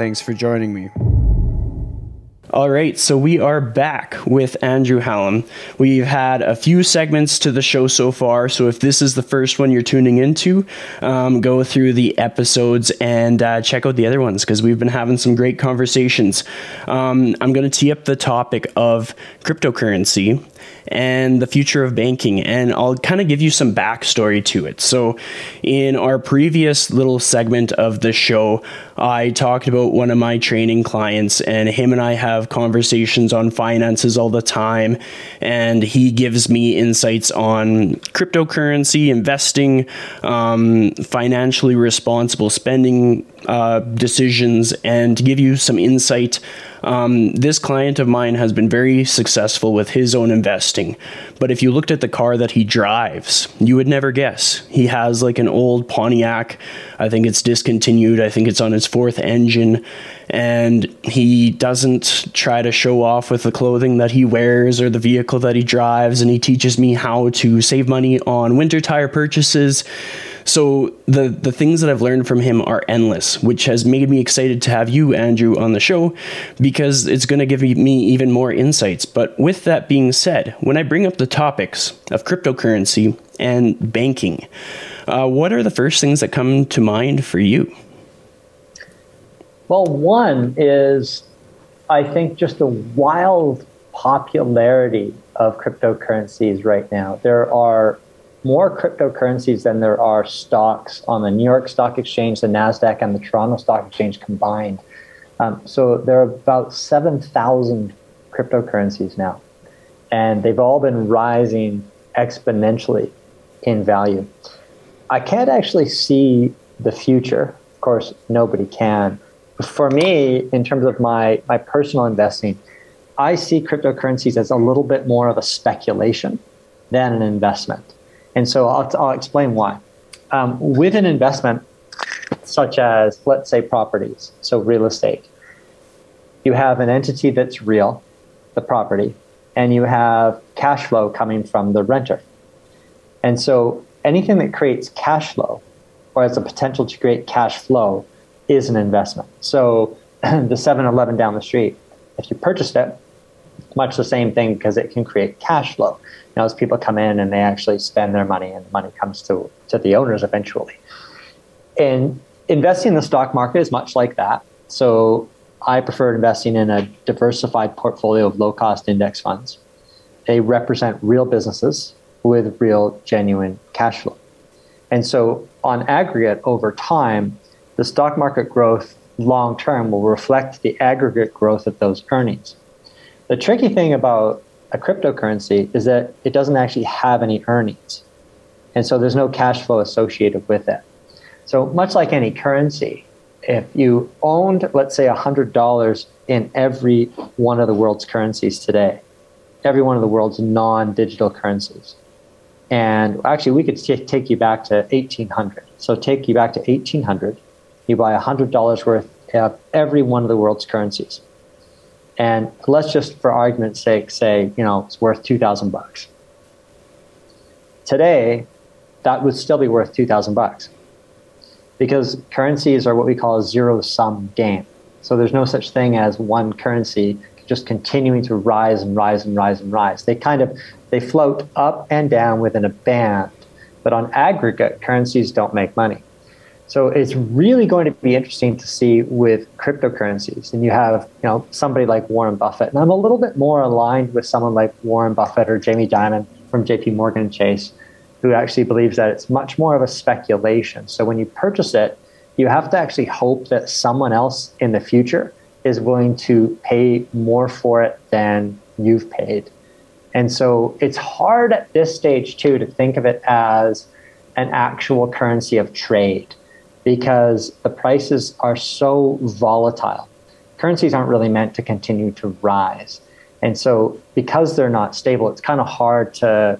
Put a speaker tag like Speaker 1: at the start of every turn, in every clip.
Speaker 1: Thanks for joining me.
Speaker 2: All right, so we are back with Andrew Hallam. We've had a few segments to the show so far, so if this is the first one you're tuning into, um, go through the episodes and uh, check out the other ones because we've been having some great conversations. Um, I'm going to tee up the topic of cryptocurrency and the future of banking. And I'll kind of give you some backstory to it. So, in our previous little segment of the show, I talked about one of my training clients, and him and I have conversations on finances all the time. And he gives me insights on cryptocurrency, investing, um, financially responsible spending uh, decisions, and to give you some insight um, this client of mine has been very successful with his own investing. But if you looked at the car that he drives, you would never guess. He has like an old Pontiac. I think it's discontinued. I think it's on its fourth engine. And he doesn't try to show off with the clothing that he wears or the vehicle that he drives. And he teaches me how to save money on winter tire purchases so the the things that I've learned from him are endless, which has made me excited to have you, Andrew, on the show because it's going to give me even more insights. But with that being said, when I bring up the topics of cryptocurrency and banking, uh, what are the first things that come to mind for you?
Speaker 3: Well, one is I think just the wild popularity of cryptocurrencies right now. There are more cryptocurrencies than there are stocks on the New York Stock Exchange, the NASDAQ, and the Toronto Stock Exchange combined. Um, so there are about 7,000 cryptocurrencies now, and they've all been rising exponentially in value. I can't actually see the future. Of course, nobody can. For me, in terms of my, my personal investing, I see cryptocurrencies as a little bit more of a speculation than an investment. And so I'll, I'll explain why. Um, with an investment such as, let's say, properties, so real estate, you have an entity that's real, the property, and you have cash flow coming from the renter. And so anything that creates cash flow or has the potential to create cash flow is an investment. So the 7 Eleven down the street, if you purchased it, much the same thing because it can create cash flow know, as people come in and they actually spend their money and the money comes to, to the owners eventually. And investing in the stock market is much like that. So I prefer investing in a diversified portfolio of low cost index funds. They represent real businesses with real, genuine cash flow. And so, on aggregate, over time, the stock market growth long term will reflect the aggregate growth of those earnings. The tricky thing about a cryptocurrency is that it doesn't actually have any earnings. And so there's no cash flow associated with it. So much like any currency, if you owned, let's say, $100 in every one of the world's currencies today, every one of the world's non digital currencies, and actually, we could t- take you back to 1800. So take you back to 1800, you buy $100 worth of every one of the world's currencies. And let's just, for argument's sake, say, you know, it's worth 2000 bucks. Today, that would still be worth 2000 bucks because currencies are what we call a zero sum game. So there's no such thing as one currency just continuing to rise and rise and rise and rise. They kind of they float up and down within a band, but on aggregate, currencies don't make money. So it's really going to be interesting to see with cryptocurrencies. And you have, you know, somebody like Warren Buffett, and I'm a little bit more aligned with someone like Warren Buffett or Jamie Dimon from J.P. Morgan Chase, who actually believes that it's much more of a speculation. So when you purchase it, you have to actually hope that someone else in the future is willing to pay more for it than you've paid. And so it's hard at this stage too to think of it as an actual currency of trade because the prices are so volatile. Currencies aren't really meant to continue to rise. And so, because they're not stable, it's kind of hard to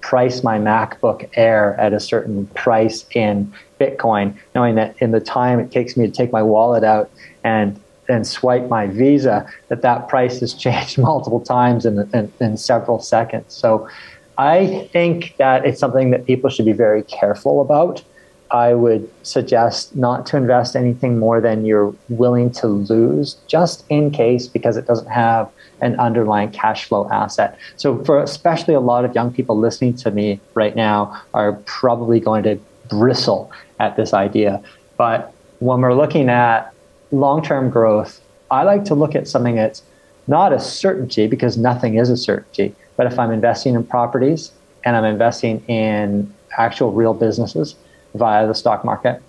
Speaker 3: price my MacBook Air at a certain price in Bitcoin, knowing that in the time it takes me to take my wallet out and and swipe my Visa, that that price has changed multiple times in, in, in several seconds. So I think that it's something that people should be very careful about. I would suggest not to invest anything more than you're willing to lose, just in case, because it doesn't have an underlying cash flow asset. So, for especially a lot of young people listening to me right now, are probably going to bristle at this idea. But when we're looking at long term growth, I like to look at something that's not a certainty because nothing is a certainty. But if I'm investing in properties and I'm investing in actual real businesses via the stock market,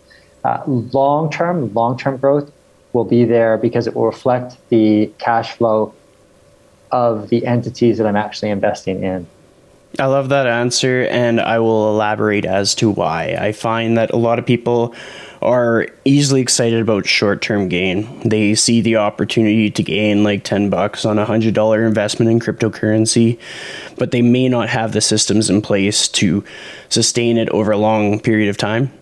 Speaker 3: uh, long term, long term growth will be there because it will reflect the cash flow of the entities that I'm actually investing in.
Speaker 2: I love that answer, and I will elaborate as to why. I find that a lot of people are easily excited about short term gain. They see the opportunity to gain like 10 bucks on a $100 investment in cryptocurrency, but they may not have the systems in place to sustain it over a long period of time.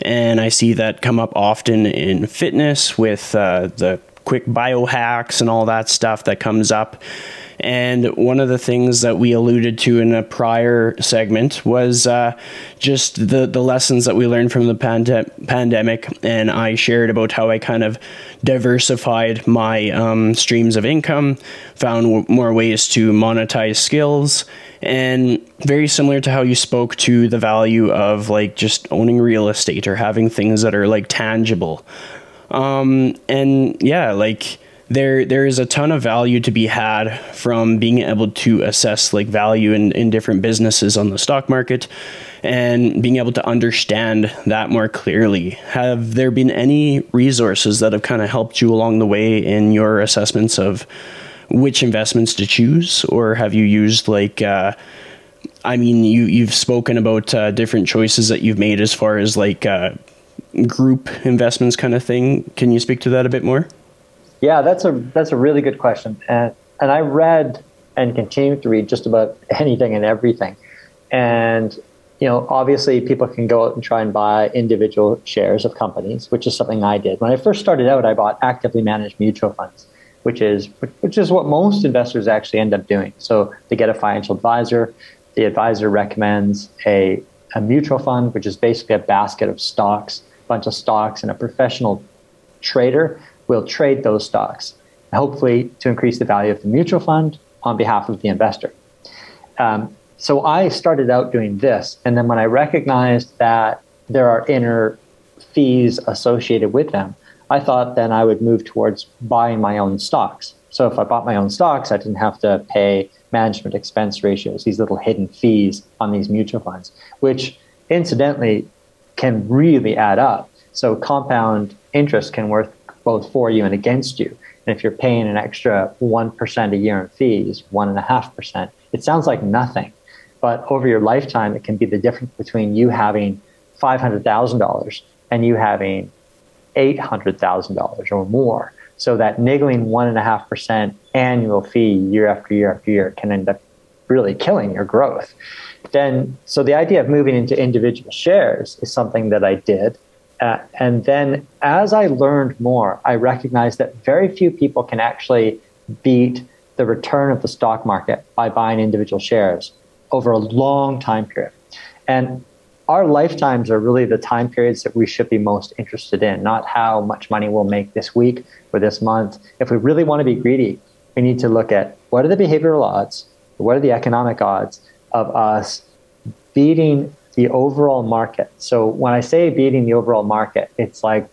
Speaker 2: And I see that come up often in fitness with uh, the quick biohacks and all that stuff that comes up and one of the things that we alluded to in a prior segment was uh, just the, the lessons that we learned from the pande- pandemic. And I shared about how I kind of diversified my um, streams of income, found w- more ways to monetize skills. And very similar to how you spoke to the value of like just owning real estate or having things that are like tangible. Um, and yeah, like there there is a ton of value to be had from being able to assess like value in, in different businesses on the stock market and being able to understand that more clearly. Have there been any resources that have kind of helped you along the way in your assessments of which investments to choose, or have you used like uh, I mean, you you've spoken about uh, different choices that you've made as far as like uh, group investments kind of thing. Can you speak to that a bit more?
Speaker 3: Yeah, that's a that's a really good question, and and I read and continue to read just about anything and everything, and you know, obviously people can go out and try and buy individual shares of companies, which is something I did. When I first started out, I bought actively managed mutual funds, which is which is what most investors actually end up doing. So they get a financial advisor, the advisor recommends a, a mutual fund, which is basically a basket of stocks, a bunch of stocks, and a professional trader will trade those stocks, hopefully to increase the value of the mutual fund on behalf of the investor. Um, so I started out doing this, and then when I recognized that there are inner fees associated with them, I thought then I would move towards buying my own stocks. So if I bought my own stocks, I didn't have to pay management expense ratios, these little hidden fees on these mutual funds, which incidentally can really add up. So compound interest can worth both for you and against you. And if you're paying an extra 1% a year in fees, 1.5%, it sounds like nothing. But over your lifetime, it can be the difference between you having $500,000 and you having $800,000 or more. So that niggling 1.5% annual fee year after year after year can end up really killing your growth. Then, so the idea of moving into individual shares is something that I did. Uh, and then as I learned more, I recognized that very few people can actually beat the return of the stock market by buying individual shares over a long time period. And our lifetimes are really the time periods that we should be most interested in, not how much money we'll make this week or this month. If we really want to be greedy, we need to look at what are the behavioral odds, what are the economic odds of us beating the overall market. So when I say beating the overall market, it's like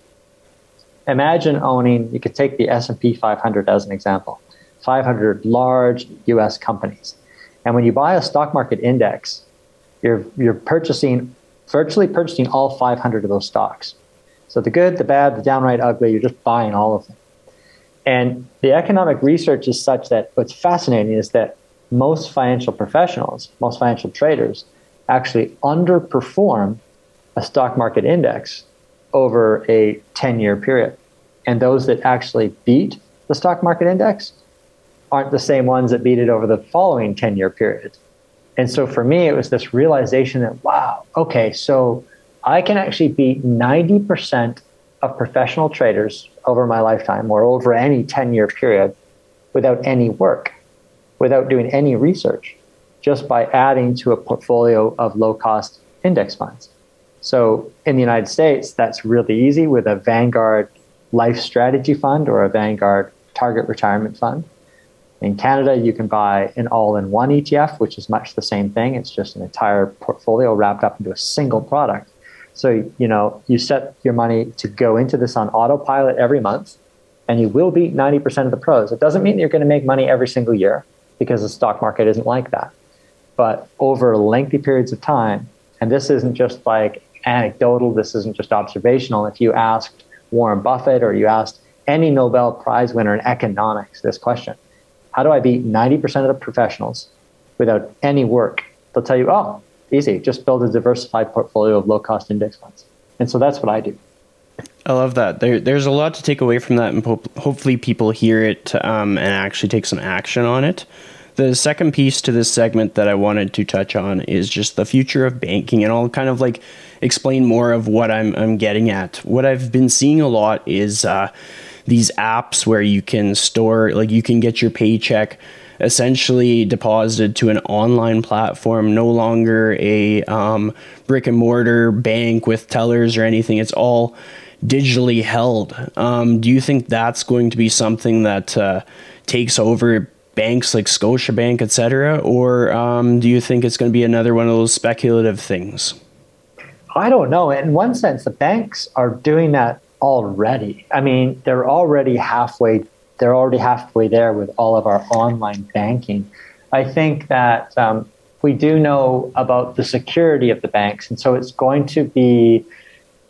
Speaker 3: imagine owning. You could take the S and P 500 as an example, 500 large U.S. companies, and when you buy a stock market index, you're you're purchasing virtually purchasing all 500 of those stocks. So the good, the bad, the downright ugly, you're just buying all of them. And the economic research is such that what's fascinating is that most financial professionals, most financial traders, actually underperform a stock market index over a 10 year period. And those that actually beat the stock market index aren't the same ones that beat it over the following 10 year period. And so for me, it was this realization that, wow, okay, so I can actually beat 90% of professional traders over my lifetime or over any 10 year period without any work, without doing any research, just by adding to a portfolio of low cost index funds. So in the United States, that's really easy with a Vanguard Life Strategy Fund or a Vanguard Target Retirement Fund. In Canada, you can buy an all in one ETF, which is much the same thing. It's just an entire portfolio wrapped up into a single product. So, you know, you set your money to go into this on autopilot every month, and you will beat 90% of the pros. It doesn't mean that you're going to make money every single year because the stock market isn't like that. But over lengthy periods of time, and this isn't just like anecdotal, this isn't just observational. If you asked Warren Buffett or you asked any Nobel Prize winner in economics this question, how do I beat 90% of the professionals without any work? They'll tell you, oh, easy. Just build a diversified portfolio of low cost index funds. And so that's what I do.
Speaker 2: I love that. There, there's a lot to take away from that, and hopefully, people hear it um, and actually take some action on it. The second piece to this segment that I wanted to touch on is just the future of banking, and I'll kind of like explain more of what I'm, I'm getting at. What I've been seeing a lot is uh, these apps where you can store, like, you can get your paycheck essentially deposited to an online platform, no longer a um, brick and mortar bank with tellers or anything. It's all digitally held. Um, do you think that's going to be something that uh, takes over banks like Scotiabank, et cetera? Or um, do you think it's going to be another one of those speculative things?
Speaker 3: I don't know. In one sense, the banks are doing that already. I mean, they're already halfway they're already halfway there with all of our online banking. I think that um, we do know about the security of the banks, and so it's going to be.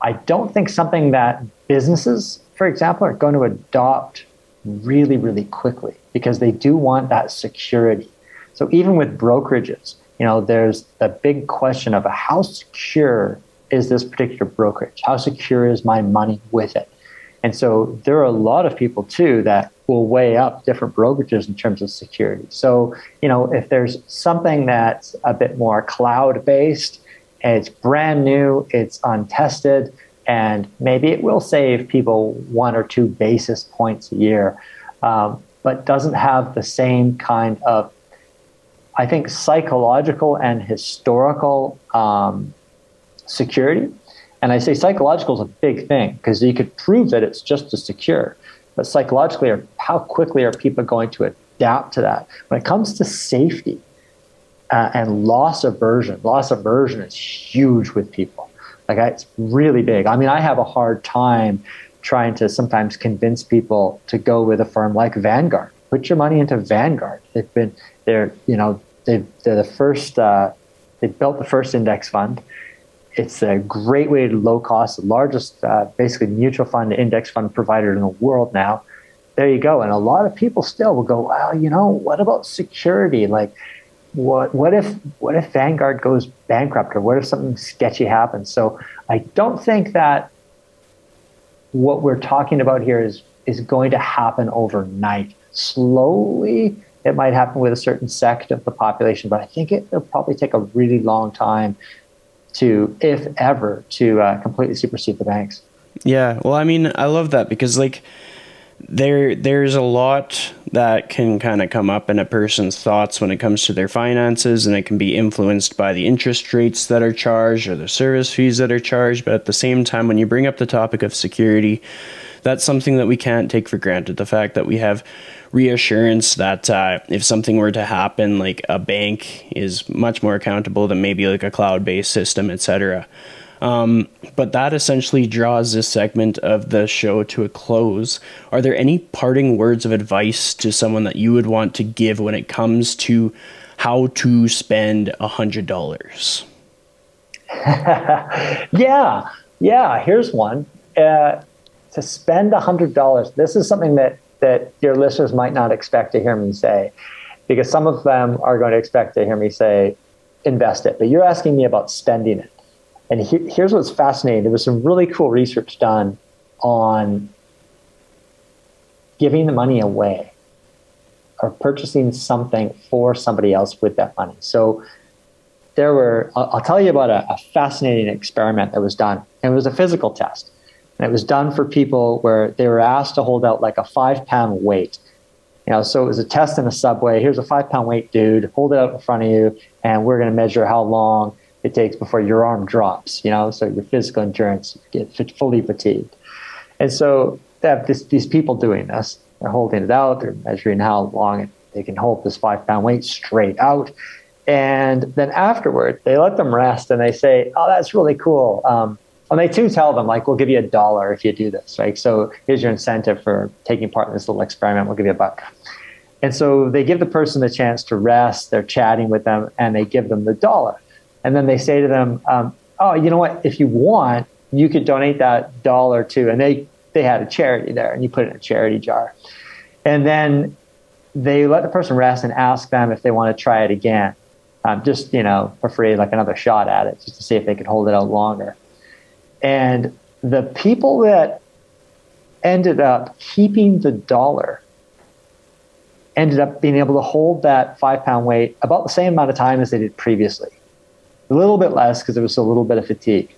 Speaker 3: I don't think something that businesses, for example, are going to adopt really, really quickly because they do want that security. So even with brokerages, you know, there's the big question of how secure is this particular brokerage? How secure is my money with it? And so there are a lot of people too that will weigh up different brokerages in terms of security. So, you know, if there's something that's a bit more cloud based, it's brand new, it's untested, and maybe it will save people one or two basis points a year, um, but doesn't have the same kind of, I think, psychological and historical um, security and I say psychological is a big thing because you could prove that it's just as secure. But psychologically, how quickly are people going to adapt to that? When it comes to safety uh, and loss aversion, loss aversion is huge with people. Like it's really big. I mean, I have a hard time trying to sometimes convince people to go with a firm like Vanguard. Put your money into Vanguard. They've been they're you know they they're the first uh, they built the first index fund it's a great way to low cost, largest uh, basically mutual fund index fund provider in the world now. There you go. And a lot of people still will go, well, you know, what about security? Like, what what if what if Vanguard goes bankrupt or what if something sketchy happens? So I don't think that what we're talking about here is is going to happen overnight. Slowly, it might happen with a certain sect of the population, but I think it, will probably take a really long time to, if ever, to uh, completely supersede the banks.
Speaker 2: Yeah, well, I mean, I love that because like there there's a lot that can kind of come up in a person's thoughts when it comes to their finances and it can be influenced by the interest rates that are charged or the service fees that are charged but at the same time when you bring up the topic of security that's something that we can't take for granted. The fact that we have reassurance that uh, if something were to happen, like a bank is much more accountable than maybe like a cloud based system, etc. Um, but that essentially draws this segment of the show to a close. Are there any parting words of advice to someone that you would want to give when it comes to how to spend a hundred dollars?
Speaker 3: yeah, yeah. Here's one. Uh, to spend a $100, this is something that, that your listeners might not expect to hear me say, because some of them are going to expect to hear me say, invest it. But you're asking me about spending it. And he, here's what's fascinating there was some really cool research done on giving the money away or purchasing something for somebody else with that money. So there were, I'll, I'll tell you about a, a, fascinating experiment that was done. And it was a physical test. And it was done for people where they were asked to hold out like a five pound weight. You know, so it was a test in a subway. Here's a five pound weight dude, hold it out in front of you, and we're going to measure how long it takes before your arm drops, you know, so your physical endurance get fully fatigued. And so they have this, these people doing this. They're holding it out, they're measuring how long they can hold this five pound weight straight out. And then afterward, they let them rest and they say, Oh, that's really cool. Um, and they too tell them, like, we'll give you a dollar if you do this, right? So here's your incentive for taking part in this little experiment. We'll give you a buck. And so they give the person the chance to rest. They're chatting with them and they give them the dollar. And then they say to them, um, "Oh, you know what? If you want, you could donate that dollar to." And they they had a charity there, and you put it in a charity jar. And then they let the person rest and ask them if they want to try it again, um, just you know for free, like another shot at it, just to see if they could hold it out longer. And the people that ended up keeping the dollar ended up being able to hold that five pound weight about the same amount of time as they did previously a little bit less because there was a little bit of fatigue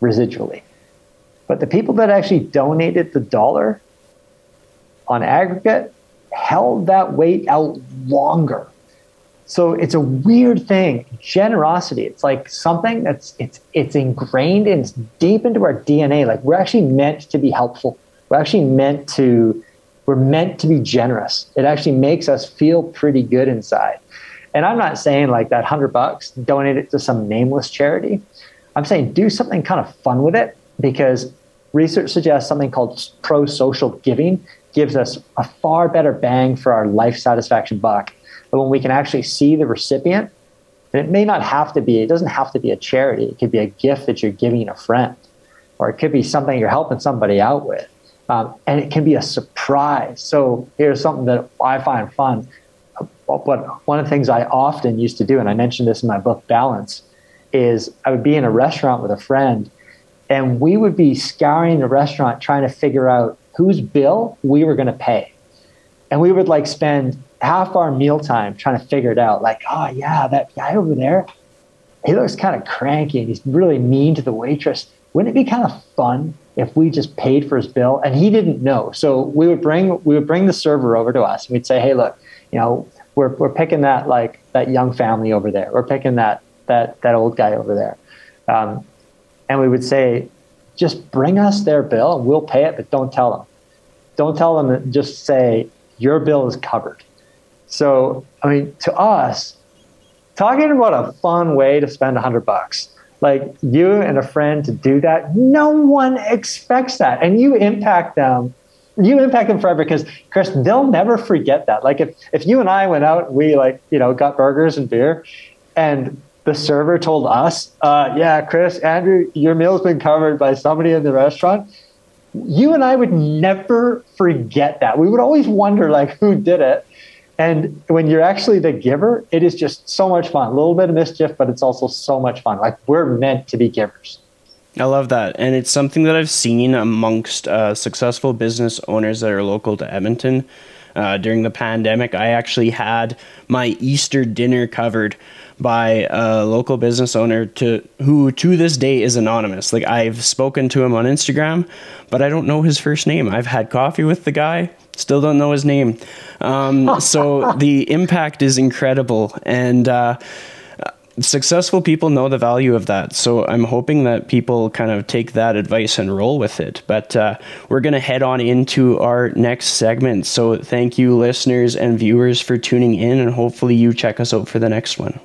Speaker 3: residually. But the people that actually donated the dollar on aggregate held that weight out longer. So it's a weird thing. Generosity. It's like something that's it's it's ingrained and it's deep into our DNA. Like we're actually meant to be helpful. We're actually meant to we're meant to be generous. It actually makes us feel pretty good inside. And I'm not saying like that hundred bucks, donate it to some nameless charity. I'm saying do something kind of fun with it because research suggests something called pro social giving gives us a far better bang for our life satisfaction buck. But when we can actually see the recipient, and it may not have to be, it doesn't have to be a charity. It could be a gift that you're giving a friend, or it could be something you're helping somebody out with. Um, and it can be a surprise. So here's something that I find fun what one of the things I often used to do, and I mentioned this in my book Balance, is I would be in a restaurant with a friend, and we would be scouring the restaurant trying to figure out whose bill we were going to pay, and we would like spend half our meal time trying to figure it out. Like, oh yeah, that guy over there, he looks kind of cranky, and he's really mean to the waitress. Wouldn't it be kind of fun if we just paid for his bill and he didn't know? So we would bring we would bring the server over to us, and we'd say, hey, look, you know we're, we're picking that like that young family over there. We're picking that that that old guy over there, um, and we would say, just bring us their bill and we'll pay it, but don't tell them. Don't tell them. That, just say your bill is covered. So I mean, to us, talking about a fun way to spend a hundred bucks. Like you and a friend to do that, no one expects that, and you impact them you impact them forever because Chris, they'll never forget that. Like if if you and I went out, we like you know got burgers and beer, and the server told us, uh, "Yeah, Chris, Andrew, your meal's been covered by somebody in the restaurant." You and I would never forget that. We would always wonder like who did it. And when you're actually the giver, it is just so much fun. A little bit of mischief, but it's also so much fun. Like we're meant to be givers.
Speaker 2: I love that. And it's something that I've seen amongst uh, successful business owners that are local to Edmonton. Uh, during the pandemic, I actually had my Easter dinner covered by a local business owner to who to this day is anonymous. Like I've spoken to him on Instagram, but I don't know his first name. I've had coffee with the guy, still don't know his name. Um, so the impact is incredible, and uh, successful people know the value of that. So I'm hoping that people kind of take that advice and roll with it. But uh, we're going to head on into our next segment. So thank you, listeners and viewers, for tuning in, and hopefully you check us out for the next one.